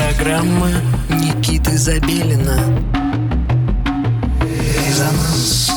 программа Никиты Забелина. Резонанс.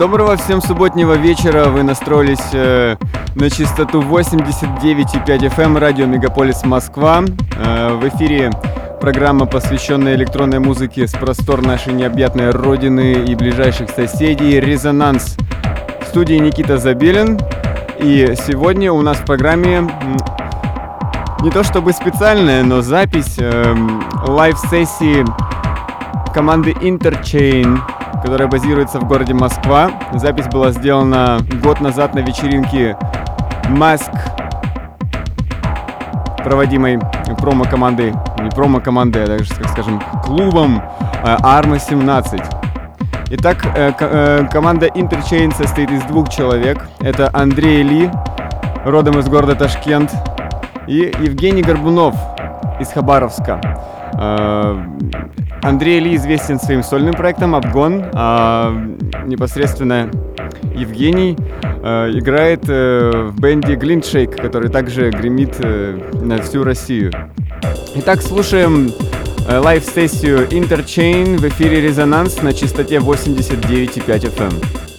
Доброго всем субботнего вечера. Вы настроились э, на частоту 89,5 FM эм, радио Мегаполис Москва. Э, в эфире программа, посвященная электронной музыке с простор нашей необъятной родины и ближайших соседей «Резонанс». В студии Никита Забелин. И сегодня у нас в программе не то чтобы специальная, но запись э, live-сессии команды Interchain которая базируется в городе Москва. Запись была сделана год назад на вечеринке Mask, проводимой промо-командой, не промо-командой, а даже, так скажем, клубом Arma 17. Итак, э, э, команда Interchain состоит из двух человек. Это Андрей Ли, родом из города Ташкент, и Евгений Горбунов из Хабаровска. Андрей Ли известен своим сольным проектом «Обгон», а непосредственно Евгений э, играет э, в бенде Глиншейк, который также гремит э, на всю Россию. Итак, слушаем э, live-сессию Interchain в эфире «Резонанс» на частоте 89,5 FM.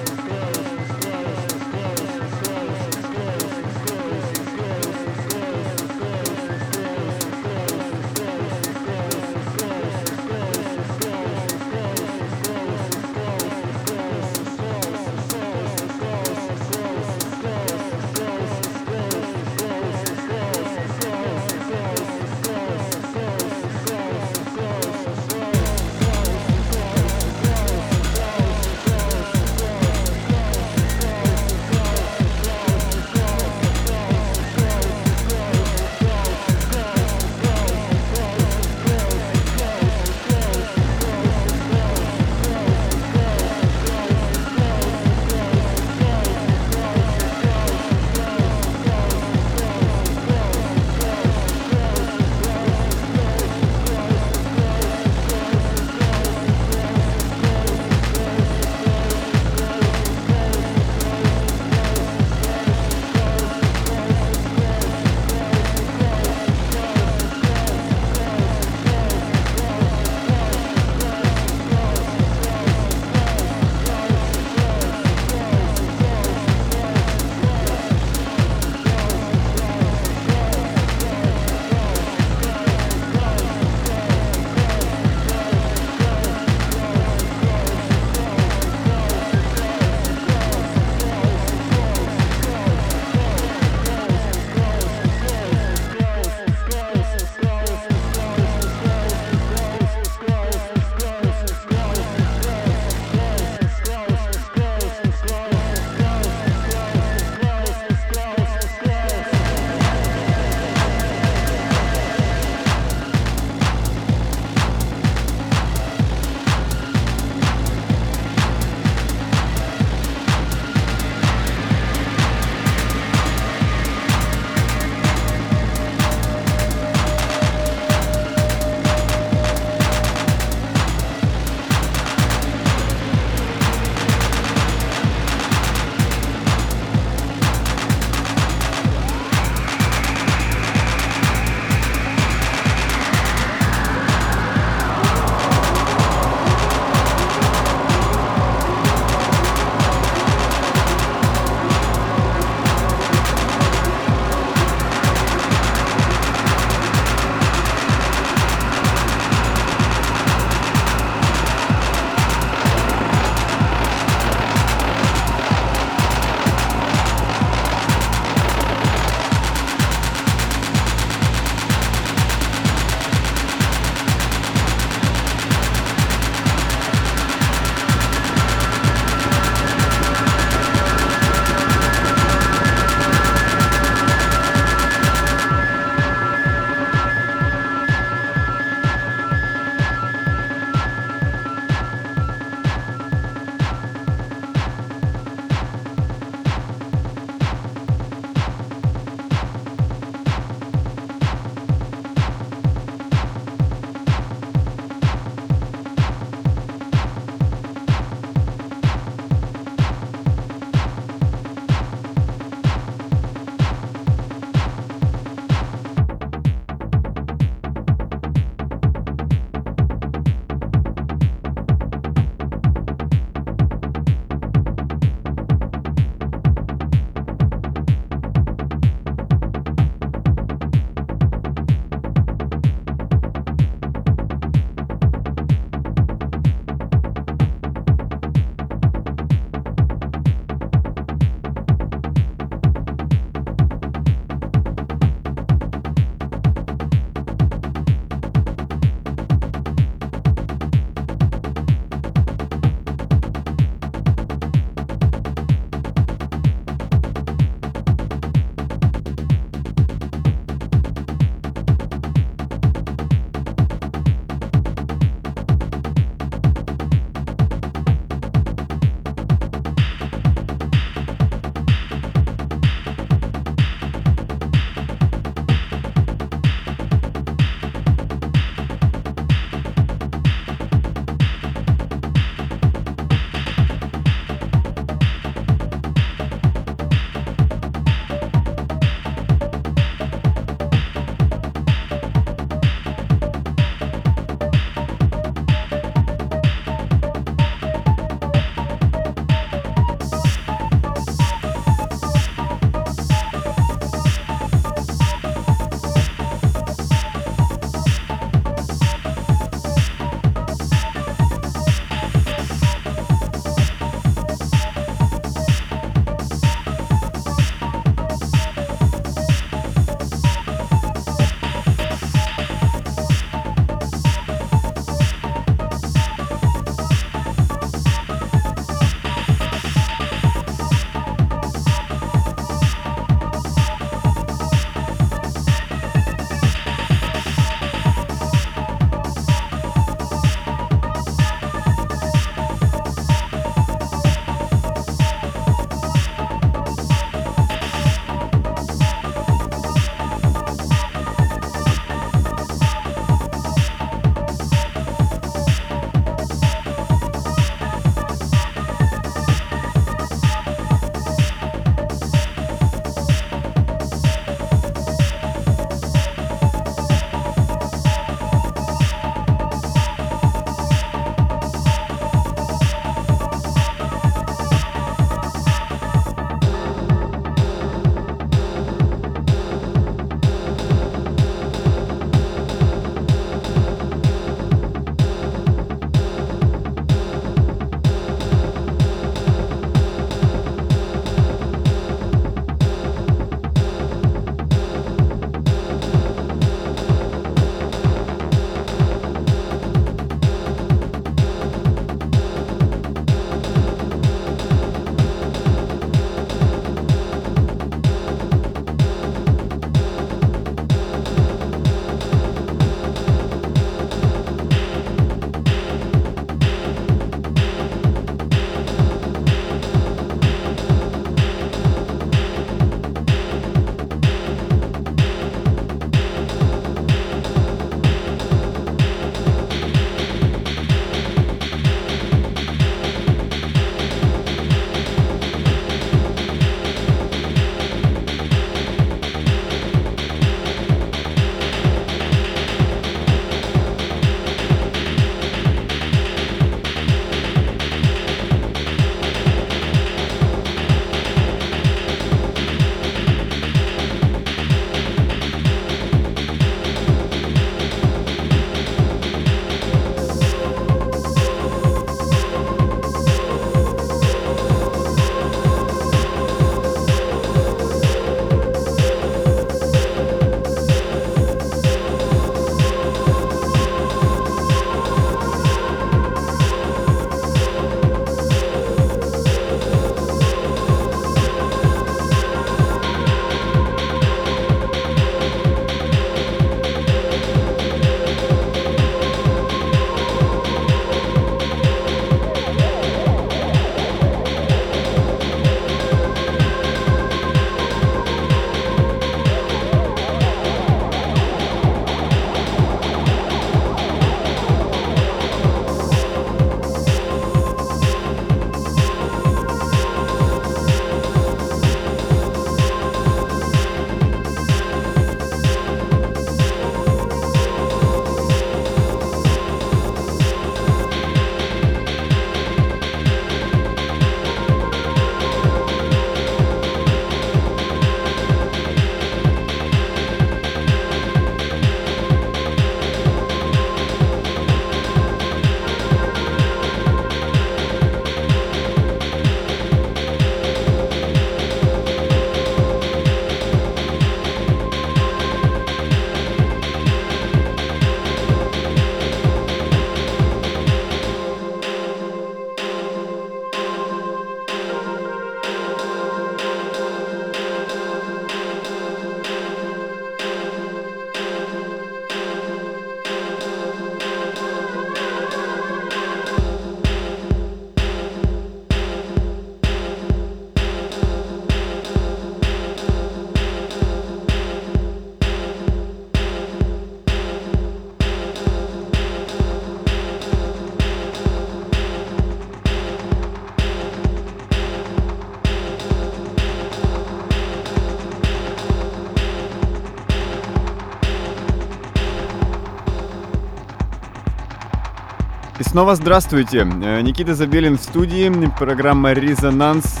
Снова здравствуйте. Э, Никита Забелин в студии. Программа «Резонанс»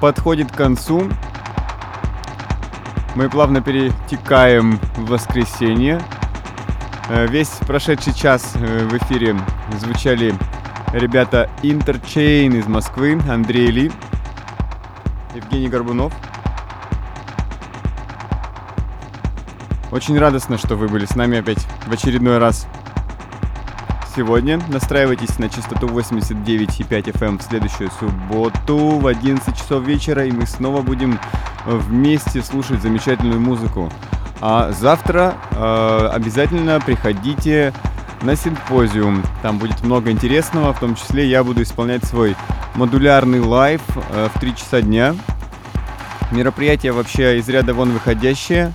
подходит к концу. Мы плавно перетекаем в воскресенье. Э, Весь прошедший час э, в эфире звучали ребята Interchain из Москвы, Андрей Ли, Евгений Горбунов. Очень радостно, что вы были с нами опять в очередной раз сегодня. Настраивайтесь на частоту 89,5 FM в следующую субботу в 11 часов вечера, и мы снова будем вместе слушать замечательную музыку. А завтра э, обязательно приходите на симпозиум. Там будет много интересного, в том числе я буду исполнять свой модулярный live э, в 3 часа дня. Мероприятие вообще из ряда вон выходящее.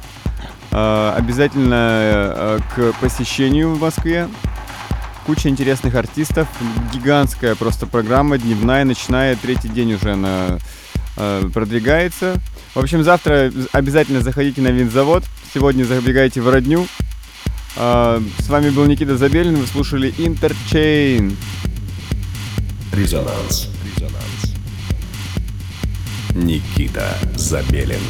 Э, обязательно э, к посещению в Москве. Куча интересных артистов. Гигантская просто программа, дневная, ночная, третий день уже она э, продвигается. В общем, завтра обязательно заходите на винзавод. Сегодня забегайте в родню. Э, с вами был Никита Забелин. Вы слушали Interchain. Резонанс. Резонанс. Никита Забелин.